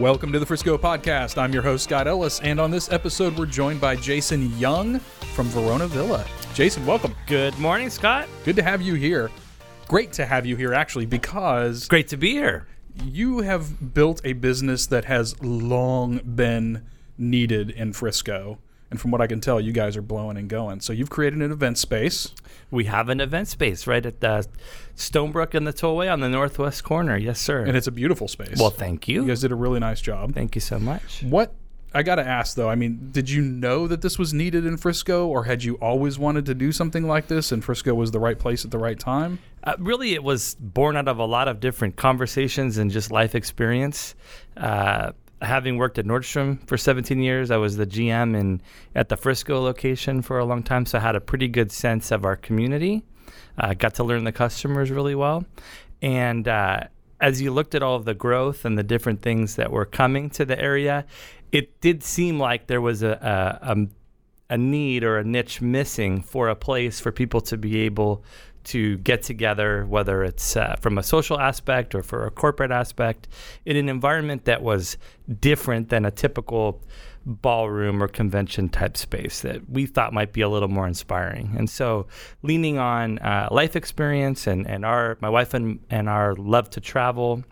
Welcome to the Frisco Podcast. I'm your host, Scott Ellis, and on this episode, we're joined by Jason Young from Verona Villa. Jason, welcome. Good morning, Scott. Good to have you here. Great to have you here, actually, because Great to be here. you have built a business that has long been needed in Frisco. And from what I can tell, you guys are blowing and going. So you've created an event space. We have an event space right at the Stonebrook and the Tollway on the northwest corner. Yes, sir. And it's a beautiful space. well, thank you. you guys did a really nice job. Thank you so much. What I got to ask though, I mean, did you know that this was needed in Frisco or had you always wanted to do something like this and Frisco was the right place at the right time? Uh, really, it was born out of a lot of different conversations and just life experience. Uh, having worked at Nordstrom for 17 years, I was the GM in at the Frisco location for a long time, so I had a pretty good sense of our community. uh, got to learn the customers really well, and uh, as you looked at all of the growth and the different things that were coming to the area, it did seem like there was a, a, a a need or a niche missing for a place for people to be able to get together, whether it's uh, from a social aspect or for a corporate aspect, in an environment that was different than a typical ballroom or convention type space that we thought might be a little more inspiring. And so, leaning on uh, life experience and, and our my wife and, and our love to travel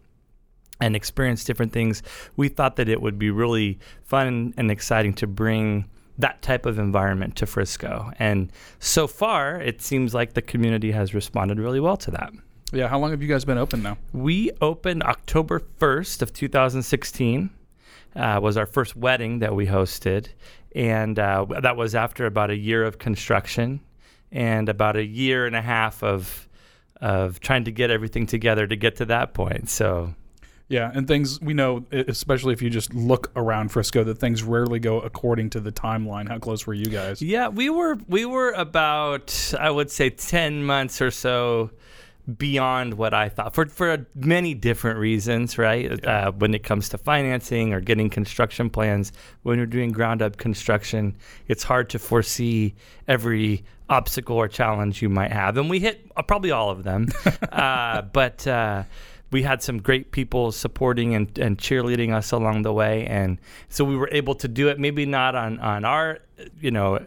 and experience different things, we thought that it would be really fun and exciting to bring that type of environment to Frisco. And so far, it seems like the community has responded really well to that. Yeah, how long have you guys been open now? We opened October 1st of 2016. Uh, was our first wedding that we hosted, and uh, that was after about a year of construction and about a year and a half of of trying to get everything together to get to that point. So Yeah, and things we know, especially if you just look around Frisco, that things rarely go according to the timeline. How close were you guys? Yeah, we were we were about I would say ten months or so beyond what I thought for for many different reasons, right? Uh, when it comes to financing or getting construction plans, when you're doing ground up construction, it's hard to foresee every obstacle or challenge you might have, and we hit uh, probably all of them, uh, but. Uh, we had some great people supporting and, and cheerleading us along the way and so we were able to do it maybe not on, on our you know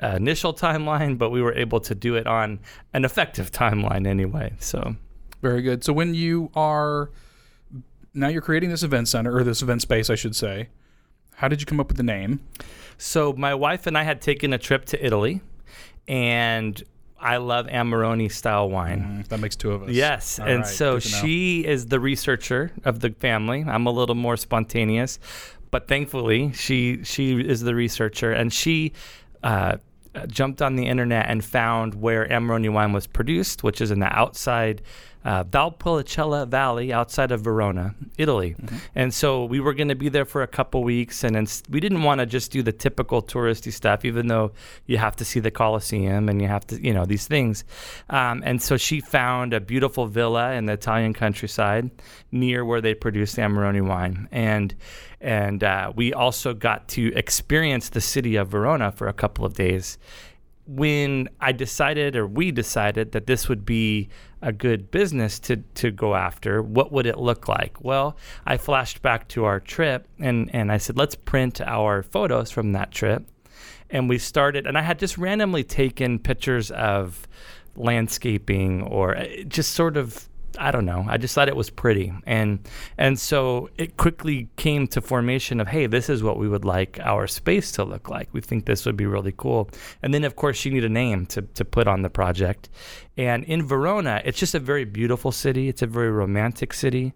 initial timeline but we were able to do it on an effective timeline anyway so Very good. So when you are now you're creating this event center or this event space, I should say. How did you come up with the name? so my wife and i had taken a trip to italy and i love amarone style wine Mm, that makes two of us. Yes, All and right, so good to know. she is the researcher of the family. I'm a little more spontaneous, but thankfully she she is the researcher, and she uh, jumped on the internet and found where Amarone wine was produced, which is in the outside uh, Valpolicella Valley outside of Verona, Italy. Mm-hmm. And so we were going to be there for a couple weeks, and we didn't want to just do the typical touristy stuff, even though you have to see the Colosseum and you have to, you know, these things. Um, and so she found a beautiful villa in the Italian countryside near where they produce Amarone wine, and and uh, we also got to experience the city of Verona for a couple of days when I decided, or we decided, that this would be a good business to, to go after, what would it look like? Well, I flashed back to our trip and, and I said, let's print our photos from that trip. And we started, and I had just randomly taken pictures of landscaping or uh, just sort of I don't know. I just thought it was pretty, and and so it quickly came to formation of, hey, this is what we would like our space to look like. We think this would be really cool. And then, of course, you need a name to to put on the project. And in Verona, it's just a very beautiful city. It's a very romantic city.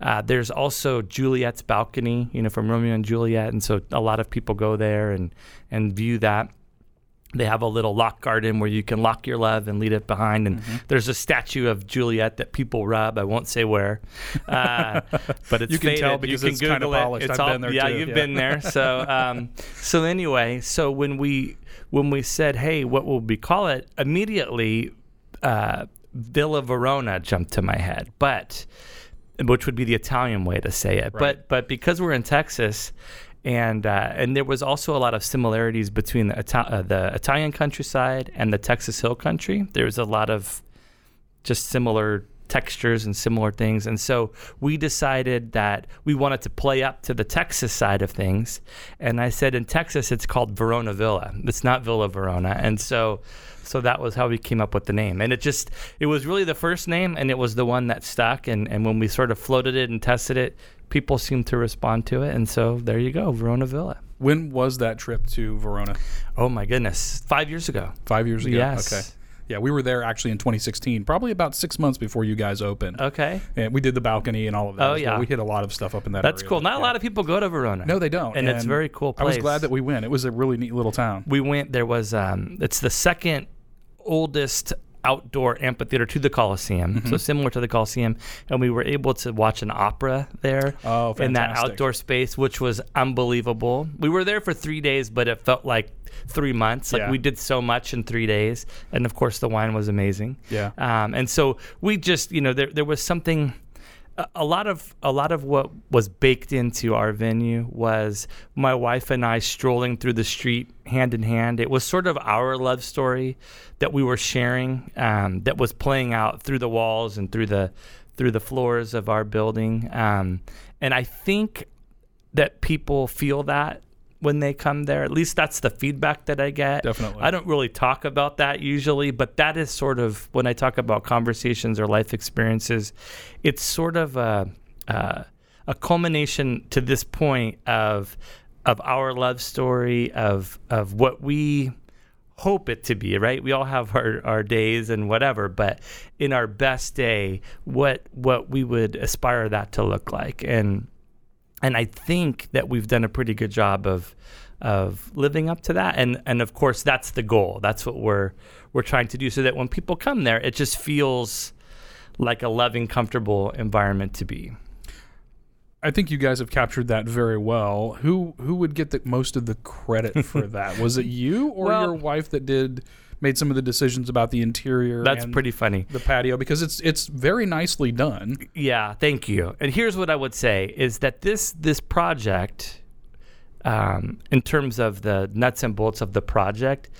Uh, there's also Juliet's balcony, you know, from Romeo and Juliet, and so a lot of people go there and and view that. They have a little lock garden where you can lock your love and leave it behind. And Mm-hmm. there's a statue of Juliet that people rub. I won't say where, uh, but it's You can tell faded. because you can it's Google it. polished. It's I've all, been there yeah, too, you've yeah. been there. So, um, so anyway, so when we when we said, hey, what will we call it? Immediately, uh, Villa Verona jumped to my head, but which would be the Italian way to say it. But but because we're in Texas, and uh, and there was also a lot of similarities between the, Ita- uh, the Italian countryside and the Texas Hill Country. There was a lot of just similar textures and similar things. And so we decided that we wanted to play up to the Texas side of things. And I said in Texas, it's called Verona Villa. It's not Villa Verona. And so so that was how we came up with the name. And it just it was really the first name and it was the one that stuck. And, and when we sort of floated it and tested it, people seemed to respond to it. And so there you go, Verona Villa. When was that trip to Verona? Oh my goodness, five years ago. Five years ago. Yes. Okay. Yeah, we were there actually in 2016, probably about six months before you guys opened. Okay. And we did the balcony and all of that. Oh, well. yeah. we hit a lot of stuff up in that. That's area. cool. Not a lot of people go to Verona. No, they don't. And, it's a very cool I was glad that we went. It was a really neat little town. we went. There was um, it's the second oldest outdoor amphitheater to the Coliseum, Mm-hmm. so similar to the Coliseum, and we were able to watch an opera there Oh, in that outdoor space, which was unbelievable. We were there for three days, but it felt like three months. Like Yeah. we did so much in three days, and of course the wine was amazing. Yeah. Um, and so we just, you know, there there was something. A- lot of a lot of what was baked into our venue was my wife and I strolling through the street hand in hand. It was sort of our love story that we were sharing, um, that was playing out through the walls and through the through the floors of our building. Um, and I think that people feel that when they come there. At least that's the feedback that I get. Definitely. I don't really talk about that usually, but that is sort of when I talk about conversations or life experiences, it's sort of a uh, a culmination to this point of of our love story of of what we hope it to be right we all have our, our days and whatever but in our best day what what we would aspire that to look like and and I think that we've done a pretty good job of of living up to that. And and of course, that's the goal. That's what we're we're trying to do, so that when people come there, it just feels like a loving, comfortable environment to be. I think you guys have captured that very well. Who who would get the most of the credit for that? Was it you or Well- your wife that did made some of the decisions about the interior? That's and pretty funny. The patio because it's it's very nicely done. Yeah, thank you. And here's what I would say is that this this project, um, in terms of the nuts and bolts of the project,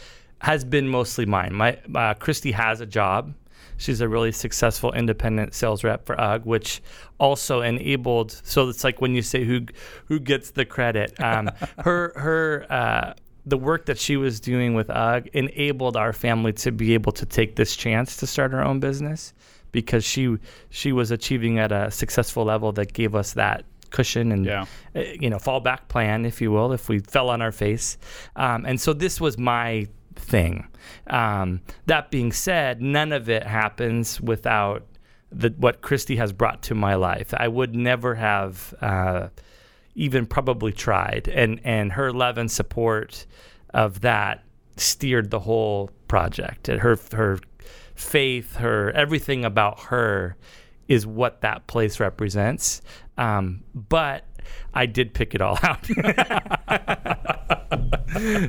has been mostly mine. My uh, Christy has a job. She's a really successful independent sales rep for UGG, which also enabled. So it's like when you say who who gets the credit. Um, her her uh, the work that she was doing with UGG enabled our family to be able to take this chance to start our own business because she she was achieving at a successful level that gave us that cushion and Yeah. uh, you know fallback plan, if you will, if we fell on our face. Um, and so this was my thing. Um, that being said, none of it happens without the, what Christy has brought to my life. I would never have uh, even probably tried, and and her love and support of that steered the whole project. And Her her faith, her everything about her is what that place represents. Um, but I did pick it all out.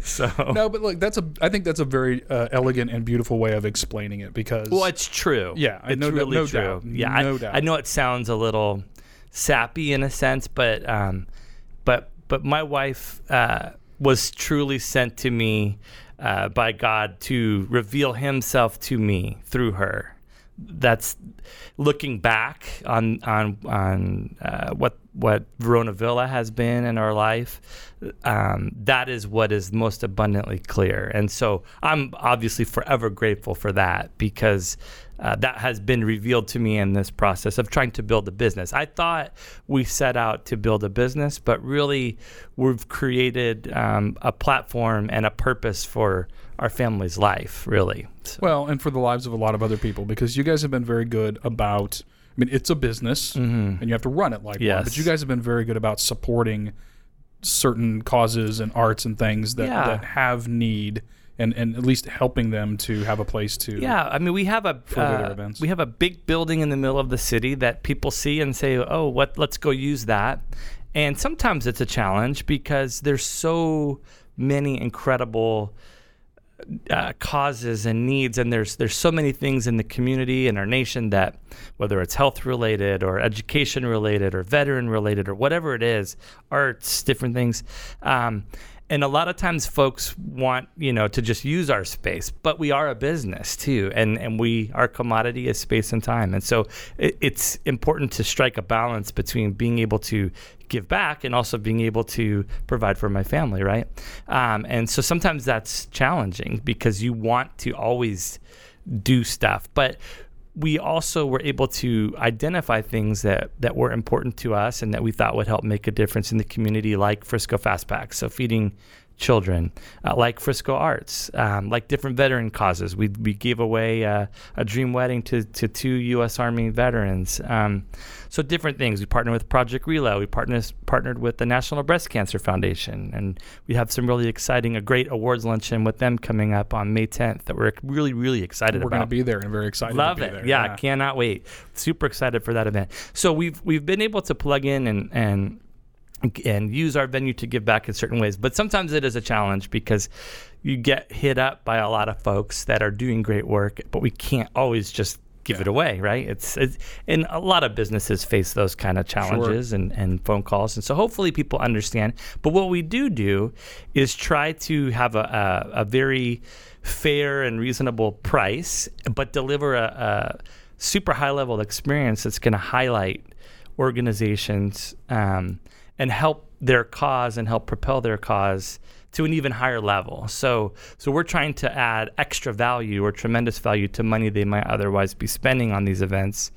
so No, but look, that's a I think that's a very uh, elegant and beautiful way of explaining it because Well, it's true. Yeah, it's that- really no true. doubt. Yeah, No I, doubt. I know it sounds a little sappy in a sense, but um, but my wife uh, was truly sent to me uh, by God to reveal Himself to me through her. That's looking back on on on uh, what what Verona Villa has been in our life. Um, that is what is most abundantly clear, and so I'm obviously forever grateful for that because uh, that has been revealed to me in this process of trying to build a business. I thought we set out to build a business, but really we've created um, a platform and a purpose for our family's life. Really, So- well, and for the lives of a lot of other people because you guys have been very good about. I mean, it's a business, and you have to run it like one. But you guys have been very good about supporting certain causes and arts and things that, Yeah. that have need, and, and at least helping them to have a place to. Yeah, I mean, we have a uh, we have a big building in the middle of the city that people see and say, "Oh, what? Let's go use that." And sometimes it's a challenge because there's so many incredible uh, causes and needs, and there's there's so many things in the community and our nation that, whether it's health related or education related or veteran related or whatever it is, arts, different things. Um, and a lot of times folks want you know to just use our space but we are a business too and and we our commodity is space and time. And so it, it's important to strike a balance between being able to give back and also being able to provide for my family right? Um, and so sometimes that's challenging because you want to always do stuff but we also were able to identify things that, that were important to us and that we thought would help make a difference in the community, like Frisco Fast Pack. So feeding children, uh, like Frisco Arts, um, like different veteran causes. We, we gave away uh, a dream wedding to, to two U.S. Army veterans. Um, so different things. We partnered with Project Relo. We partnered partnered with the National Breast Cancer Foundation, and we have some really exciting, a great awards luncheon with them coming up on May 10th that we're really, really excited about. We're going to be there and very excited. Love to be it. There. Yeah, cannot wait. Super excited for that event. So we've we've been able to plug in and and and use our venue to give back in certain ways. But sometimes it is a challenge because you get hit up by a lot of folks that are doing great work, but we can't always just give Yeah. it away, right? It's, it's and a lot of businesses face those kind of challenges and, and phone calls, and so hopefully people understand. But what we do do is try to have a, a, a very fair and reasonable price, but deliver a, a super high level experience that's going to highlight organizations um, and help their cause and help propel their cause to an even higher level. So, so we're trying to add extra value or tremendous value to money they might otherwise be spending on these events,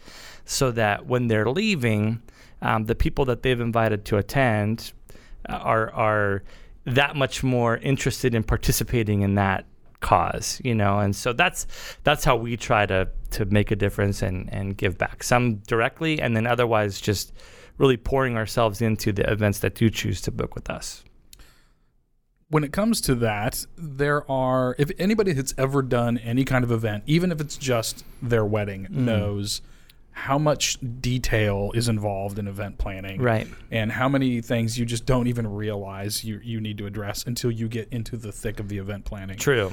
so that when they're leaving, um, the people that they've invited to attend uh, are are that much more interested in participating in that cause you know and so that's that's how we try to to make a difference and and give back some directly and then otherwise just really pouring ourselves into the events that do choose to book with us when it comes to that, there are if anybody that's ever done any kind of event, even if it's just their wedding, Mm. knows how much detail is involved in event planning. right And how many things you just don't even realize you, you need to address until you get into the thick of the event planning. true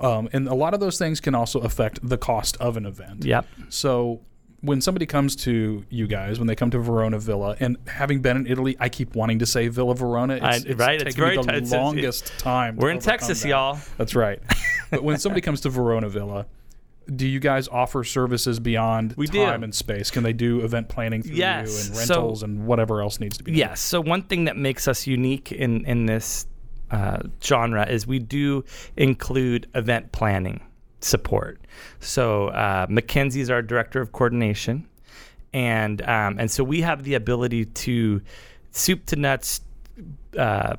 Um, and a lot of those things can also affect the cost of an event. yep So when somebody comes to you guys, when they come to Verona Villa, and having been in Italy, I keep wanting to say Villa Verona. It's, I- it's right, it's taken me very the t- it's- it's- longest time. we're in texas that. y'all That's right. but when somebody comes to Verona Villa, do you guys offer services beyond We do. time and space? Can they do event planning through Yes. you and So- rentals and whatever else needs to be done? Yes. So one thing that makes us unique in in this uh, genre is we do include event planning support. So uh, is our director of coordination, and um, and so we have the ability to soup to nuts. Uh,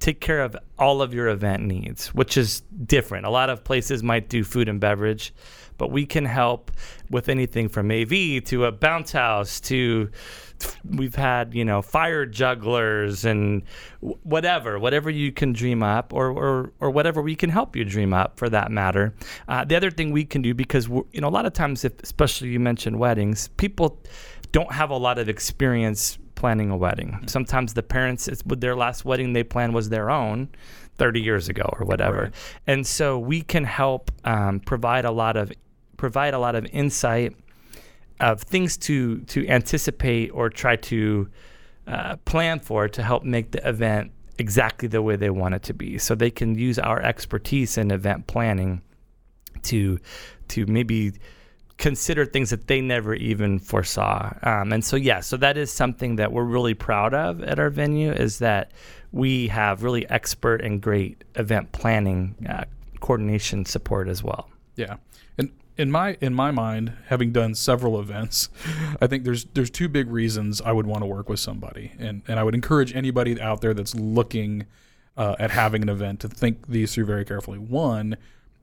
take care of all of your event needs, which is different. A lot of places might do food and beverage, but we can help with anything from AV to a bounce house to we've had you know fire jugglers and whatever whatever you can dream up or, or or whatever we can help you dream up for that matter. Uh, the other thing we can do because we're, you know a lot of times if especially you mentioned weddings people don't have a lot of experience planning a wedding. Sometimes the parents it's with their last wedding they planned was their own 30 years ago or whatever. Right. and so we can help um, provide a lot of provide a lot of insight of things to to anticipate or try to uh, plan for to help make the event exactly the way they want it to be. So they can use our expertise in event planning to to maybe consider things that they never even foresaw. Um, and so yeah, so that is something that we're really proud of at our venue is that we have really expert and great event planning uh, coordination support as well. Yeah. And in my in my mind, having done several events, I think there's there's two big reasons I would want to work with somebody, and and I would encourage anybody out there that's looking uh, at having an event to think these through very carefully. One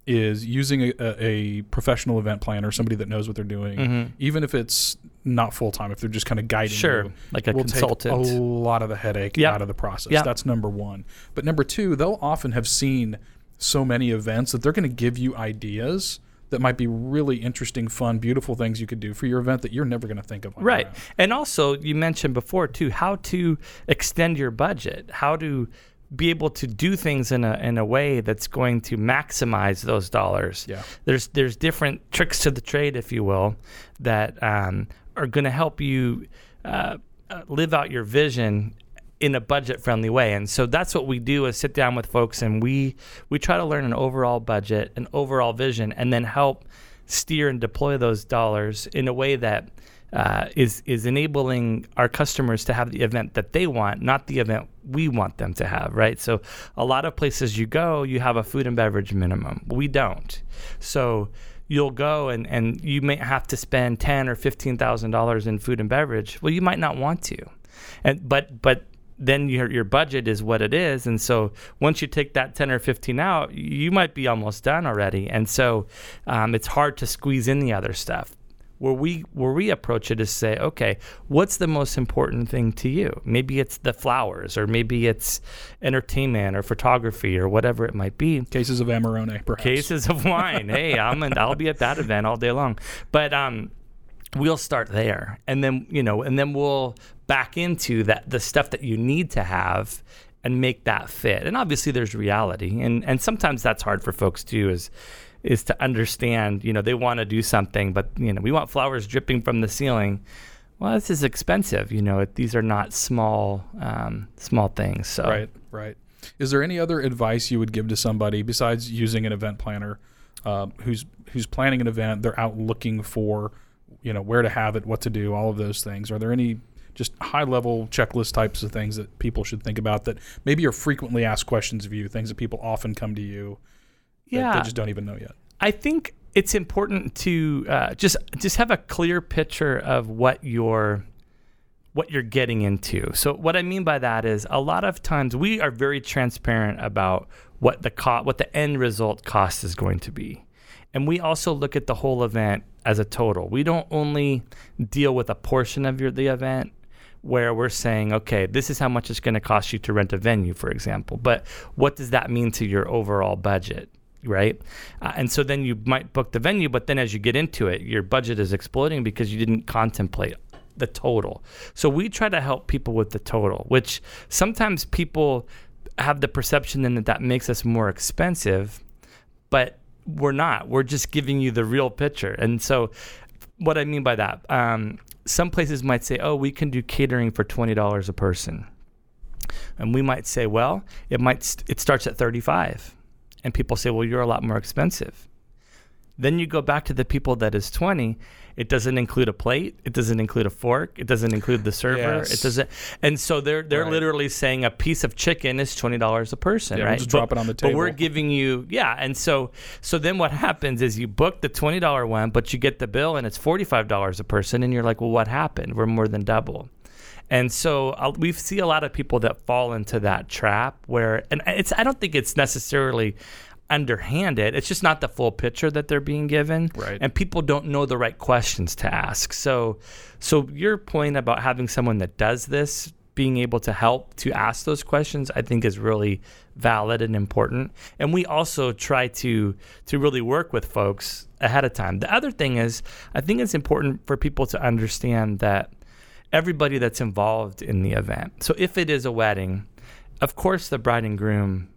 is using a, a, professional event planner, somebody that knows what they're doing, even if it's not full time, if they're just kind of guiding Sure, you, like a will consultant. take a lot of the headache Yep. out of the process. Yep. That's number one. But number two, they'll often have seen so many events that they're going to give you ideas that might be really interesting, fun, beautiful things you could do for your event that you're never going to think of. Right. And also, you mentioned before too how to extend your budget, how to be able to do things in a in a way that's going to maximize those dollars. Yeah. There's there's different tricks to the trade, if you will, that um, are going to help you uh, uh, live out your vision in a budget friendly way. And so that's what we do is sit down with folks and we we try to learn an overall budget, an overall vision, and then help steer and deploy those dollars in a way that uh, is is enabling our customers to have the event that they want, not the event we want them to have, right? So a lot of places you go, you have a food and beverage minimum. We don't. So you'll go and, and you may have to spend ten or fifteen thousand dollars in food and beverage. Well, you might not want to, and but but then your your budget is what it is, and so once you take that ten or fifteen out, you might be almost done already, and so um, it's hard to squeeze in the other stuff where we where we approach it is say, okay, what's the most important thing to you? Maybe it's the flowers, or maybe it's entertainment or photography or whatever it might be. Cases of Amarone, perhaps. Cases of wine. hey, I'm an, I'll be at that event all day long. But um, we'll start there, and then you know, and then we'll back into that the stuff that you need to have and make that fit. And obviously, there's reality, and and sometimes that's hard for folks too. Is is to understand, you know, they want to do something, but you know, we want flowers dripping from the ceiling. Well, this is expensive. You know, these are not small, um, small things. So right, right. Is there any other advice you would give to somebody besides using an event planner, uh, who's who's planning an event? They're out looking for, you know, where to have it, what to do, all of those things. Are there any just high level checklist types of things that people should think about that maybe are frequently asked questions of you, things that people often come to you yeah. they just don't even know yet. I think it's important to uh, just just have a clear picture of what you're what you're getting into. So what I mean by that is a lot of times we are very transparent about what the co- what the end result cost is going to be. And we also look at the whole event as a total. We don't only deal with a portion of your the event where we're saying, okay, this is how much it's going to cost you to rent a venue, for example. But what does that mean to your overall budget? right? Uh, and so then you might book the venue, but then as you get into it, your budget is exploding because you didn't contemplate the total. So we try to help people with the total, which sometimes people have the perception then that that makes us more expensive, but we're not. We're just giving you the real picture. And so what I mean by that, um, some places might say, oh, we can do catering for $20 a person. And we might say, well, it might st- it starts at 35 and people say, well, you're a lot more expensive. Then you go back to the people that is 20. It doesn't include a plate. It doesn't include a fork. It doesn't include the server. Yes. It doesn't. And so they're they're right. literally saying a piece of chicken is twenty dollars a person, yeah, right? We'll just but, drop it on the table. But we're giving you yeah. And so so then what happens is you book the twenty dollar one, but you get the bill and it's forty five dollars a person, and you're like, well, what happened? We're more than double. And so uh, we see a lot of people that fall into that trap where, and it's I don't think it's necessarily underhanded. It's just not the full picture that they're being given, right. and people don't know the right questions to ask. So, so your point about having someone that does this, being able to help to ask those questions, I think is really valid and important. And we also try to to really work with folks ahead of time. The other thing is, I think it's important for people to understand that everybody that's involved in the event. So if it is a wedding, of course the bride and groom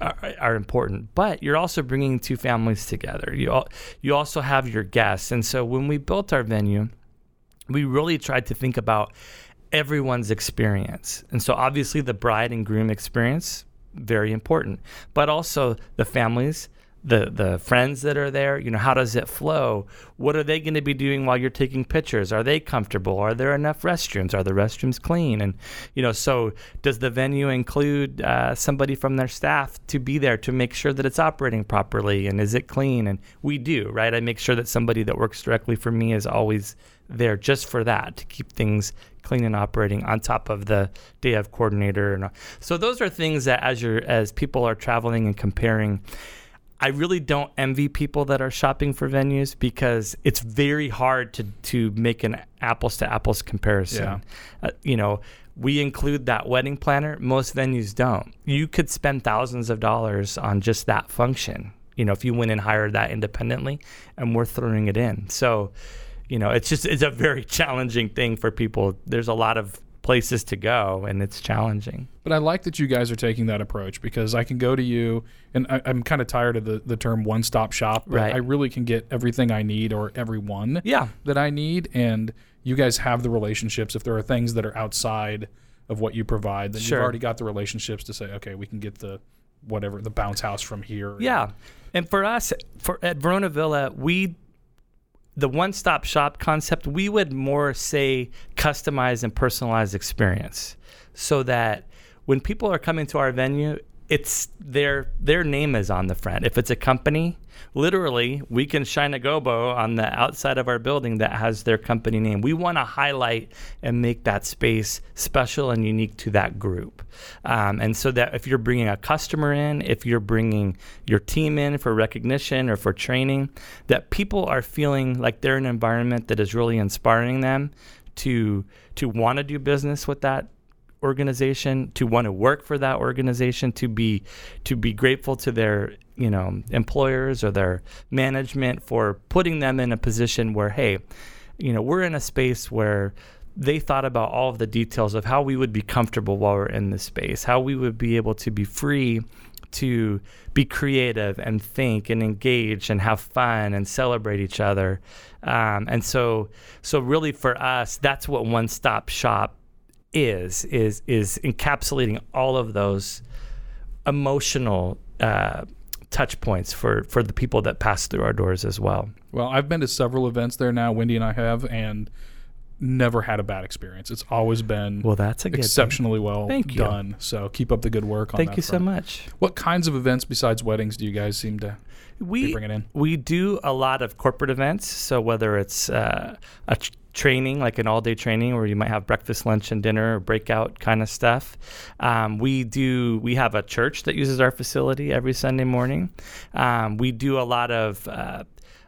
are, are, important, but you're also bringing two families together. You all, you also have your guests, and so when we built our venue, we really tried to think about everyone's experience. And so obviously the bride and groom experience very important, but also the families the the friends that are there you know how does it flow? What are they going to be doing while you're taking pictures? Are they comfortable? Are there enough restrooms? Are the restrooms clean? And you know so does the venue include uh, somebody from their staff to be there to make sure that it's operating properly? And is it clean? And we do right? I make sure that somebody that works directly for me is always there just for that to keep things clean and operating on top of the day of coordinator and so those are things that as you're as people are traveling and comparing I really don't envy people that are shopping for venues because it's very hard to to make an apples to apples comparison. Yeah. Uh, you know, we include that wedding planner. Most venues don't. You could spend thousands of dollars on just that function. You know, if you went and hired that independently, and we're throwing it in. So, you know, it's just it's a very challenging thing for people. There's a lot of places to go and it's challenging. But I like that you guys are taking that approach because I can go to you and I, am kind of tired of the, the term one stop shop, but right. I really can get everything I need or everyone yeah. that I need. And you guys have the relationships. If there are things that are outside of what you provide, then Sure. you've already got the relationships to say, okay, we can get the whatever the bounce house from here. Yeah. And for us, for at Verona Villa, we the one-stop shop concept, we would more say customize and personalized experience, so that when people are coming to our venue, it's their their name is on the front. If it's a company, literally, we can shine a gobo on the outside of our building that has their company name. We want to highlight and make that space special and unique to that group. Um, and so that if you're bringing a customer in, if you're bringing your team in for recognition or for training, that people are feeling like they're in an environment that is really inspiring them to to want to do business with that organization to want to work for that organization to be to be grateful to their you know employers or their management for putting them in a position where hey you know we're in a space where they thought about all of the details of how we would be comfortable while we're in this space how we would be able to be free to be creative and think and engage and have fun and celebrate each other. Um, and so so really for us that's what one stop shop is is is encapsulating all of those emotional uh, touch points for for the people that pass through our doors as well. Well, I've been to several events there now. Wendy and I have, and never had a bad experience. It's always been Well, that's a good thing. exceptionally well Thank you. done. So keep up the good work on Thank you so much. What kinds of events besides weddings do you guys seem to We bringing in? we do a lot of corporate events. So whether it's uh, a training, like an all-day training, where you might have breakfast, lunch, and dinner, or breakout kind of stuff. Um, we do. We have a church that uses our facility every Sunday morning. Um, we do a lot of uh,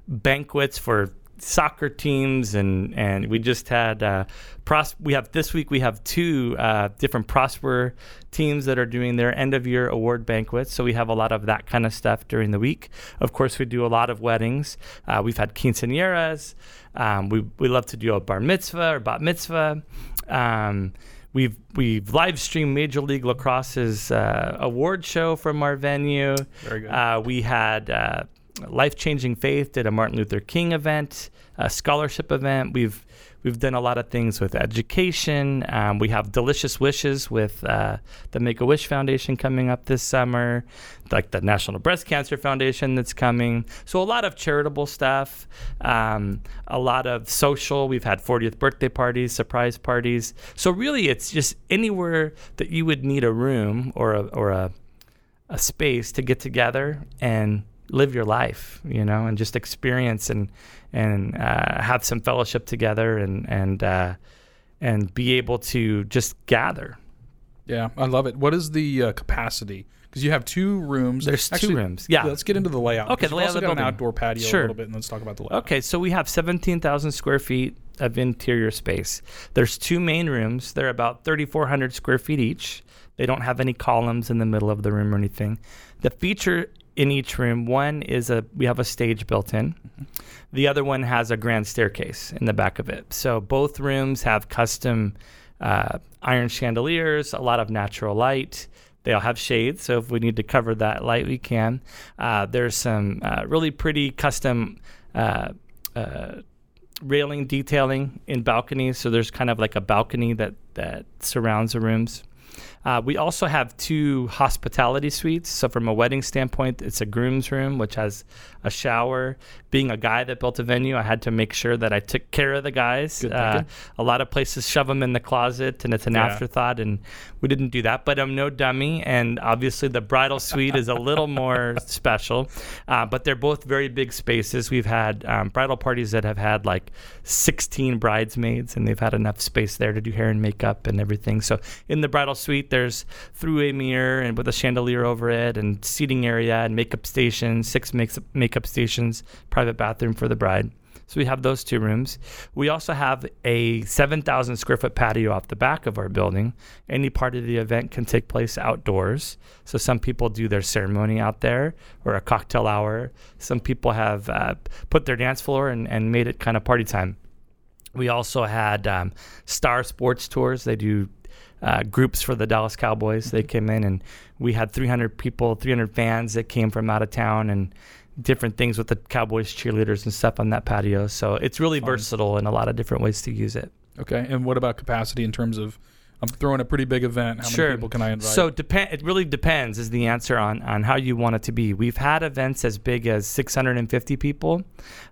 banquets for soccer teams and and we just had uh, pros- we have this week we have two uh, different prosper teams that are doing their end of year award banquets. So we have a lot of that kind of stuff during the week. Of course we do a lot of weddings. Uh, we've had quinceañeras. Um, we, we love to do a bar mitzvah or bat mitzvah. Um, We've we've live streamed Major League Lacrosse's uh, award show from our venue. Very good. Uh, we had uh, Life Changing Faith did a Martin Luther King event, a scholarship event. We've we've done a lot of things with education. Um, we have Delicious Wishes with uh, the Make a Wish Foundation coming up this summer, like the National Breast Cancer Foundation that's coming. So a lot of charitable stuff, um, a lot of social. We've had 40th birthday parties, surprise parties. So really, it's just anywhere that you would need a room or a or a a space to get together and live your life, you know, and just experience and and uh, have some fellowship together and and uh, and be able to just gather. Yeah, I love it. What is the uh, capacity? Because you have two rooms. There's Actually, two rooms. Yeah. Let's get into the layout. Okay, the layout also got an outdoor patio sure. a little bit, and let's talk about the layout. Okay, so we have 17,000 square feet of interior space. There's two main rooms. They're about 3,400 square feet each. They don't have any columns in the middle of the room or anything. The feature in each room, one is a we have a stage built in. The other one has a grand staircase in the back of it. So both rooms have custom uh, iron chandeliers, a lot of natural light. They all have shades, so if we need to cover that light, we can. Uh, there's some uh, really pretty custom uh, uh, railing detailing in balconies. So there's kind of like a balcony that that surrounds the rooms. Uh, we also have two hospitality suites. So, from a wedding standpoint, it's a groom's room, which has a shower. Being a guy that built a venue, I had to make sure that I took care of the guys. Uh, a lot of places shove them in the closet, and it's an Yeah. afterthought, and we didn't do that. But I'm no dummy, and obviously the bridal suite is a little more special. Uh, but they're both very big spaces. We've had um, bridal parties that have had like 16 bridesmaids, and they've had enough space there to do hair and makeup and everything. So in the bridal suite, there's through a mirror and with a chandelier over it, and seating area and makeup stations, six makeup makeup stations, private bathroom for the bride. So we have those two rooms. We also have a 7,000 square foot patio off the back of our building. Any part of the event can take place outdoors. So some people do their ceremony out there or a cocktail hour. Some people have uh, put their dance floor and, and made it kind of party time. We also had um, Star Sports Tours. They do uh, groups for the Dallas Cowboys. They came in and we had 300 people, 300 fans that came from out of town and different things with the Cowboys cheerleaders and stuff on that patio. So it's really Fun. versatile in a lot of different ways to use it. Okay, and what about capacity in terms of I'm throwing a pretty big event. How sure. many people can I invite? So depend. It really depends. Is the answer on on how you want it to be. We've had events as big as 650 people,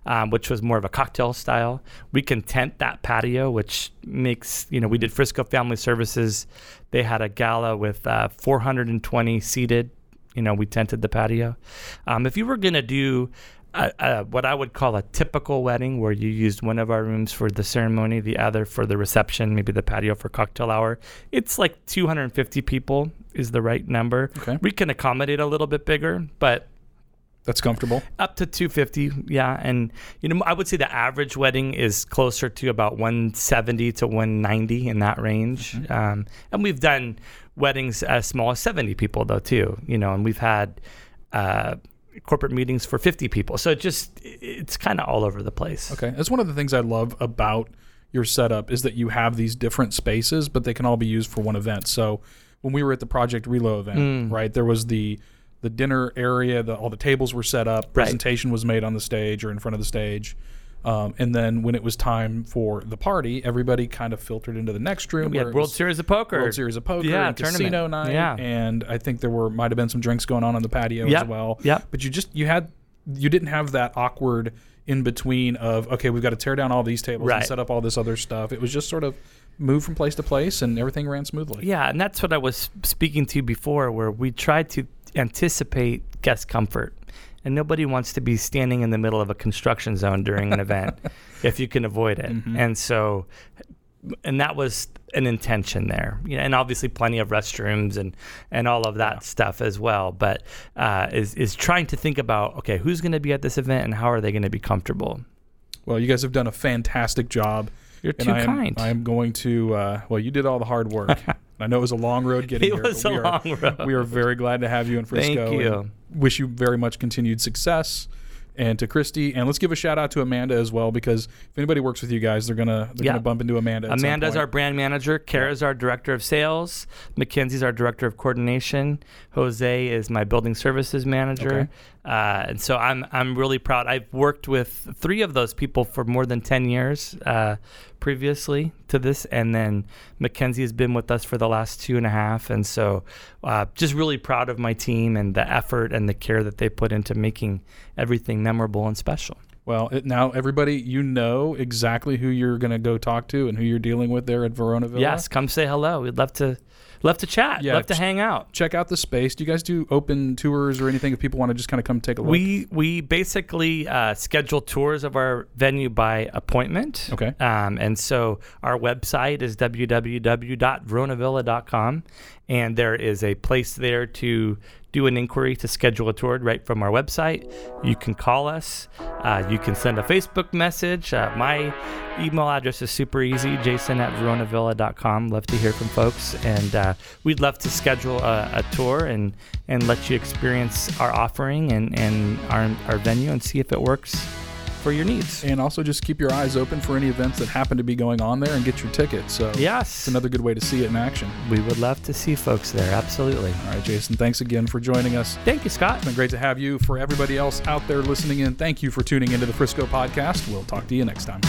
um, which was more of a cocktail style. We can tent that patio, which makes you know we did Frisco Family Services. They had a gala with uh, 420 seated. You know, we tented the patio. Um, if you were gonna do a, a, what I would call a typical wedding, where you used one of our rooms for the ceremony, the other for the reception, maybe the patio for cocktail hour. It's like 250 people is the right number. Okay. We can accommodate a little bit bigger, but that's comfortable. up to 250, yeah. And you know, I would say the average wedding is closer to about 170 to 190 in that range. Um, and we've done weddings as small as 70 people though too. You know, and we've had. Uh, corporate meetings for 50 people. So it just it's kind of all over the place. Okay. That's one of the things I love about your setup is that you have these different spaces, but they can all be used for one event. So when we were at the Project Relo event, Mm. right, there was the the dinner area, the, all the tables were set up, presentation was made on the stage or in front of the stage. Um, and then when it was time for the party, everybody kind of filtered into the next room. We had World Series of Poker. World Series of Poker Yeah, and tournament. casino night. Yeah. And I think there were might have been some drinks going on on the patio Yep. as well. Yeah, But you just you had you didn't have that awkward in between of okay, we've got to tear down all these tables and set up all this other stuff. It was just sort of move from place to place and everything ran smoothly. Yeah, and that's what I was speaking to before, where we tried to anticipate guest comfort. And nobody wants to be standing in the middle of a construction zone during an event if you can avoid it. Mhm. And so, and that was an intention there. You know, and obviously plenty of restrooms and, and all of that Yeah. stuff as well. But uh, is, is trying to think about, okay, who's going to be at this event and how are they going to be comfortable? Well, you guys have done a fantastic job. You're too I am, kind. I am going to uh, well, you did all the hard work. I know it was a long road getting it here. was a we are, long road. we are very glad to have you in Frisco. Thank you. Wish you very much continued success. And to Christy, and let's give a shout out to Amanda as well, because if anybody works with you guys, they're gonna they're Yeah. gonna bump into Amanda. Amanda's our brand manager. Kara's our director of sales. Mackenzie's is our director of coordination. Jose is my building services manager. Okay. Uh, and so I'm I'm really proud. I've worked with three of those people for more than ten years uh, previously to this, and then Mackenzie has been with us for the last two and a half. And so uh, just really proud of my team and the effort and the care that they put into making everything memorable and special. Well, it, now everybody, you know exactly who you're going to go talk to and who you're dealing with there at Verona Villa. Yes, come say hello. We'd love to love to chat. Yeah, love to hang out. Check out the space. Do you guys do open tours or anything if people want to just kind of come take a look? We we basically uh, schedule tours of our venue by appointment. Okay. Um, and so our website is www.veronavilla.com, and there is a place there to do an inquiry to schedule a tour right from our website. You can call us. Uh, you can send a Facebook message. Uh, my email address is super easy, jason at veronavilla.com. Love to hear from folks. And uh, we'd love to schedule a, a tour and, and let you experience our offering and, and our, our venue and see if it works for your needs. and also just keep your eyes open for any events that happen to be going on there and get your tickets. So Yes. it's another good way to see it in action. We would love to see folks there. Absolutely. All right, Jason, thanks again for joining us. Thank you, Scott. It's been great to have you. For everybody else out there listening in, thank you for tuning into the Frisco podcast. We'll talk to you next time.